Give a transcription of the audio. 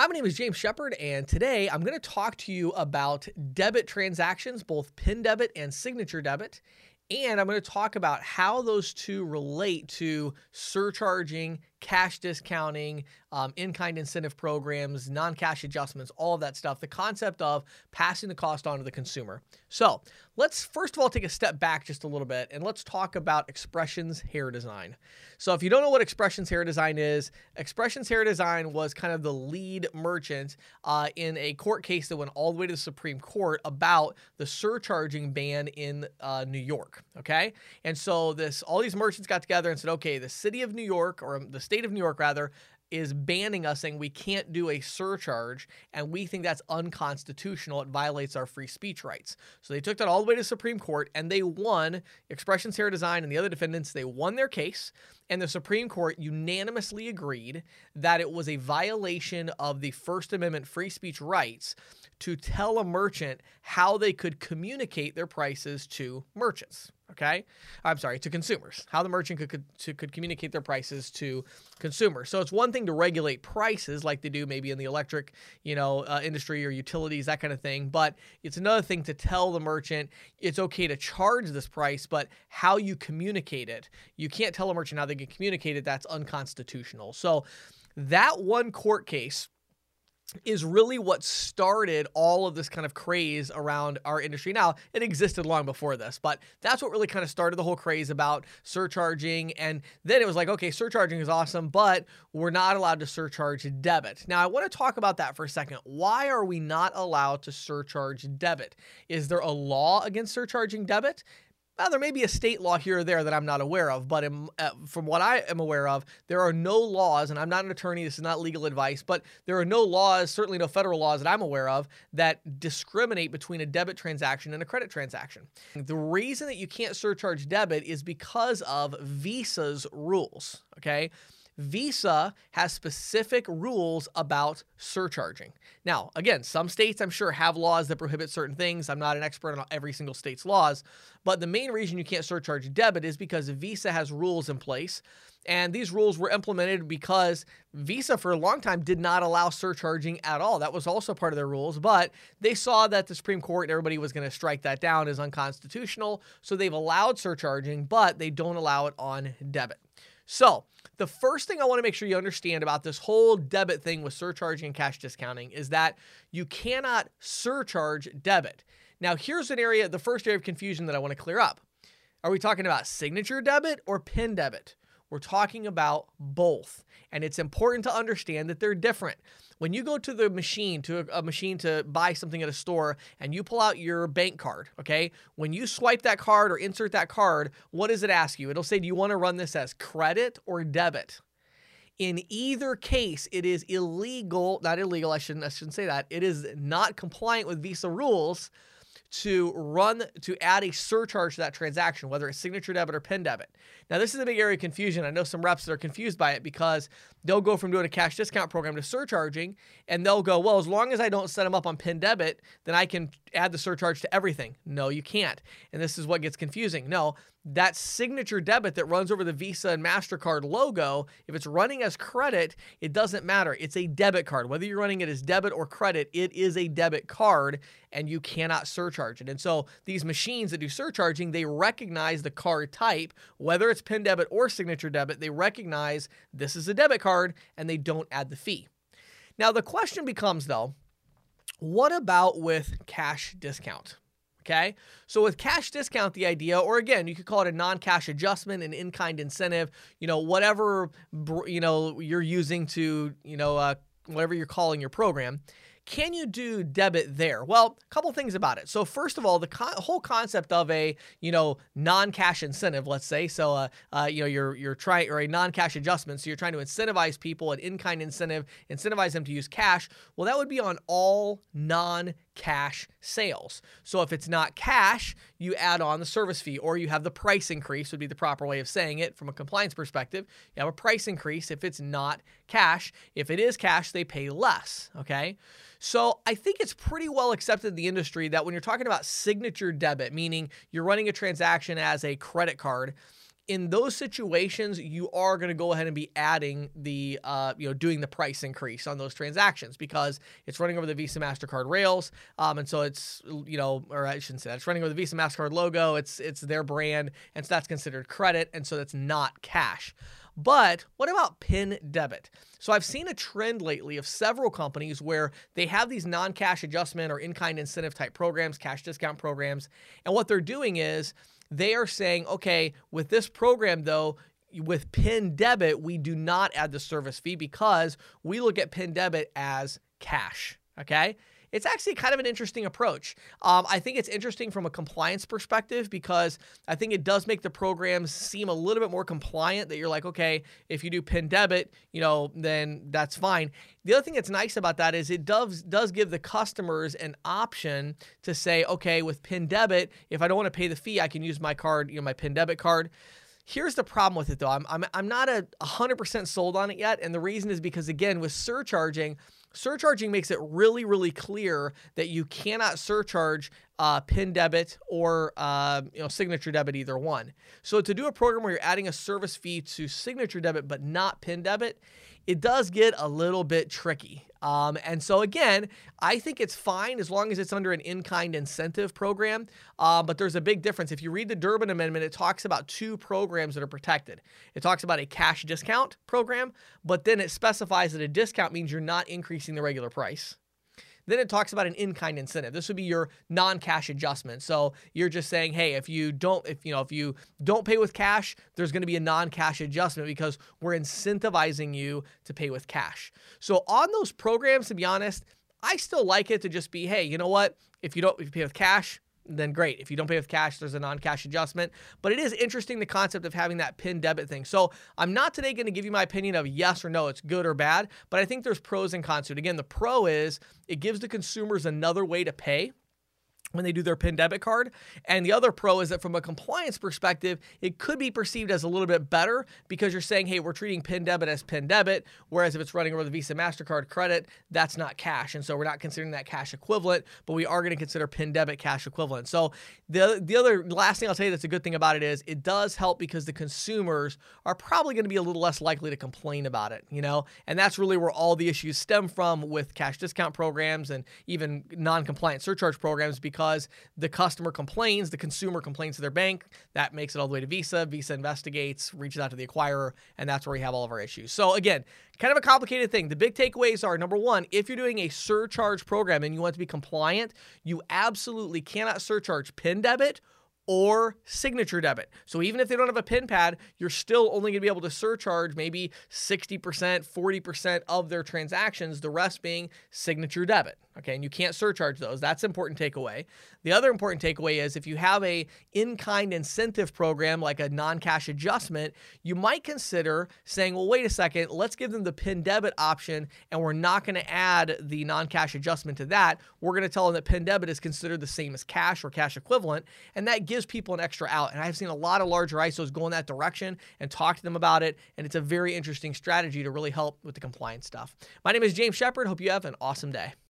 Hi, my name is James Shepard, and today I'm going to talk to you about debit transactions, both PIN debit and signature debit. And I'm going to talk about how those two relate to surcharging cash discounting, um, in kind incentive programs, non cash adjustments, all of that stuff. The concept of passing the cost on to the consumer. So let's first of all take a step back just a little bit and let's talk about Expressions Hair Design. So if you don't know what Expressions Hair Design is, Expressions Hair Design was kind of the lead merchant uh, in a court case that went all the way to the Supreme Court about the surcharging ban in uh, New York. Okay, and so this all these merchants got together and said, okay, the city of New York or the state of New York rather is banning us saying we can't do a surcharge and we think that's unconstitutional. It violates our free speech rights. So they took that all the way to supreme court and they won. Expressions hair design and the other defendants they won their case and the supreme court unanimously agreed that it was a violation of the first amendment free speech rights to tell a merchant how they could communicate their prices to merchants okay? I'm sorry to consumers how the merchant could, could, to, could communicate their prices to consumers. So it's one thing to regulate prices like they do maybe in the electric you know uh, industry or utilities that kind of thing but it's another thing to tell the merchant it's okay to charge this price but how you communicate it. You can't tell a merchant how they can communicate it that's unconstitutional. So that one court case is really what started all of this kind of craze around our industry. Now, it existed long before this, but that's what really kind of started the whole craze about surcharging. And then it was like, okay, surcharging is awesome, but we're not allowed to surcharge debit. Now, I want to talk about that for a second. Why are we not allowed to surcharge debit? Is there a law against surcharging debit? Well, there may be a state law here or there that I'm not aware of, but in, uh, from what I am aware of, there are no laws, and I'm not an attorney, this is not legal advice, but there are no laws, certainly no federal laws that I'm aware of, that discriminate between a debit transaction and a credit transaction. The reason that you can't surcharge debit is because of Visa's rules, okay? Visa has specific rules about surcharging. Now, again, some states I'm sure have laws that prohibit certain things. I'm not an expert on every single state's laws, but the main reason you can't surcharge debit is because Visa has rules in place. And these rules were implemented because Visa, for a long time, did not allow surcharging at all. That was also part of their rules, but they saw that the Supreme Court and everybody was going to strike that down as unconstitutional. So they've allowed surcharging, but they don't allow it on debit. So, the first thing I want to make sure you understand about this whole debit thing with surcharging and cash discounting is that you cannot surcharge debit. Now, here's an area, the first area of confusion that I want to clear up. Are we talking about signature debit or PIN debit? We're talking about both. And it's important to understand that they're different. When you go to the machine, to a, machine to buy something at a store, and you pull out your bank card, okay? When you swipe that card or insert that card, what does it ask you? It'll say, Do you want to run this as credit or debit? In either case, it is illegal, not illegal, I shouldn't, I shouldn't say that. It is not compliant with Visa rules to run to add a surcharge to that transaction, whether it's signature debit or PIN debit. Now, this is a big area of confusion. I know some reps that are confused by it because they'll go from doing a cash discount program to surcharging, and they'll go, well, as long as I don't set them up on PIN debit, then I can add the surcharge to everything. No, you can't. And this is what gets confusing. No, that signature debit that runs over the Visa and MasterCard logo, if it's running as credit, it doesn't matter. It's a debit card. Whether you're running it as debit or credit, it is a debit card and you cannot surcharge it. And so these machines that do surcharging, they recognize the card type, whether it's PIN debit or signature debit, they recognize this is a debit card and they don't add the fee. Now, the question becomes though, what about with cash discount? Okay. So with cash discount, the idea, or again, you could call it a non-cash adjustment, an in-kind incentive, you know, whatever, you know, you're using to, you know, uh, whatever you're calling your program. Can you do debit there? Well, a couple things about it. So first of all, the whole concept of a you know non-cash incentive, let's say, so uh, uh, you know you're you're trying or a non-cash adjustment, so you're trying to incentivize people an in-kind incentive, incentivize them to use cash. Well, that would be on all non cash sales. So if it's not cash, you add on the service fee or you have the price increase would be the proper way of saying it from a compliance perspective. You have a price increase if it's not cash. If it is cash, they pay less, okay? So I think it's pretty well accepted in the industry that when you're talking about signature debit, meaning you're running a transaction as a credit card, in those situations, you are going to go ahead and be adding the, uh, you know, doing the price increase on those transactions because it's running over the Visa Mastercard rails, um, and so it's, you know, or I shouldn't say that, it's running over the Visa Mastercard logo. It's it's their brand, and so that's considered credit, and so that's not cash. But what about PIN debit? So I've seen a trend lately of several companies where they have these non cash adjustment or in kind incentive type programs, cash discount programs. And what they're doing is they are saying, okay, with this program though, with PIN debit, we do not add the service fee because we look at PIN debit as cash. Okay it's actually kind of an interesting approach. Um, I think it's interesting from a compliance perspective because I think it does make the programs seem a little bit more compliant. That you're like, okay, if you do PIN debit, you know, then that's fine. The other thing that's nice about that is it does does give the customers an option to say, okay, with PIN debit, if I don't want to pay the fee, I can use my card, you know, my PIN debit card. Here's the problem with it though. I'm, I'm, I'm not a 100% sold on it yet. And the reason is because, again, with surcharging, surcharging makes it really, really clear that you cannot surcharge uh, PIN debit or uh, you know signature debit, either one. So to do a program where you're adding a service fee to signature debit but not PIN debit, it does get a little bit tricky. Um, and so again, I think it's fine as long as it's under an in-kind incentive program. Uh, but there's a big difference. If you read the Durbin Amendment, it talks about two programs that are protected. It talks about a cash discount program, but then it specifies that a discount means you're not increasing the regular price. Then it talks about an in-kind incentive. This would be your non-cash adjustment. So you're just saying, hey, if you don't, if you know, if you don't pay with cash, there's going to be a non-cash adjustment because we're incentivizing you to pay with cash. So on those programs, to be honest, I still like it to just be, hey, you know what? If you don't, if you pay with cash, then great. If you don't pay with cash, there's a non cash adjustment. But it is interesting the concept of having that PIN debit thing. So I'm not today going to give you my opinion of yes or no, it's good or bad, but I think there's pros and cons to it. Again, the pro is it gives the consumers another way to pay when they do their PIN debit card. And the other pro is that from a compliance perspective, it could be perceived as a little bit better because you're saying, hey, we're treating PIN debit as PIN debit, whereas if it's running over the Visa MasterCard credit, that's not cash. And so we're not considering that cash equivalent, but we are going to consider PIN debit cash equivalent. So the, the other last thing I'll tell you that's a good thing about it is it does help because the consumers are probably going to be a little less likely to complain about it, you know? And that's really where all the issues stem from with cash discount programs and even non-compliant surcharge programs because because the customer complains, the consumer complains to their bank. That makes it all the way to Visa. Visa investigates, reaches out to the acquirer, and that's where we have all of our issues. So, again, kind of a complicated thing. The big takeaways are number one, if you're doing a surcharge program and you want to be compliant, you absolutely cannot surcharge PIN debit or signature debit. So even if they don't have a PIN pad, you're still only going to be able to surcharge maybe 60%, 40% of their transactions, the rest being signature debit. Okay, and you can't surcharge those. That's important takeaway. The other important takeaway is if you have a in-kind incentive program like a non-cash adjustment, you might consider saying, "Well, wait a second, let's give them the PIN debit option and we're not going to add the non-cash adjustment to that. We're going to tell them that PIN debit is considered the same as cash or cash equivalent." And that gives people an extra out. And I've seen a lot of larger ISOs go in that direction and talk to them about it, and it's a very interesting strategy to really help with the compliance stuff. My name is James Shepard. Hope you have an awesome day.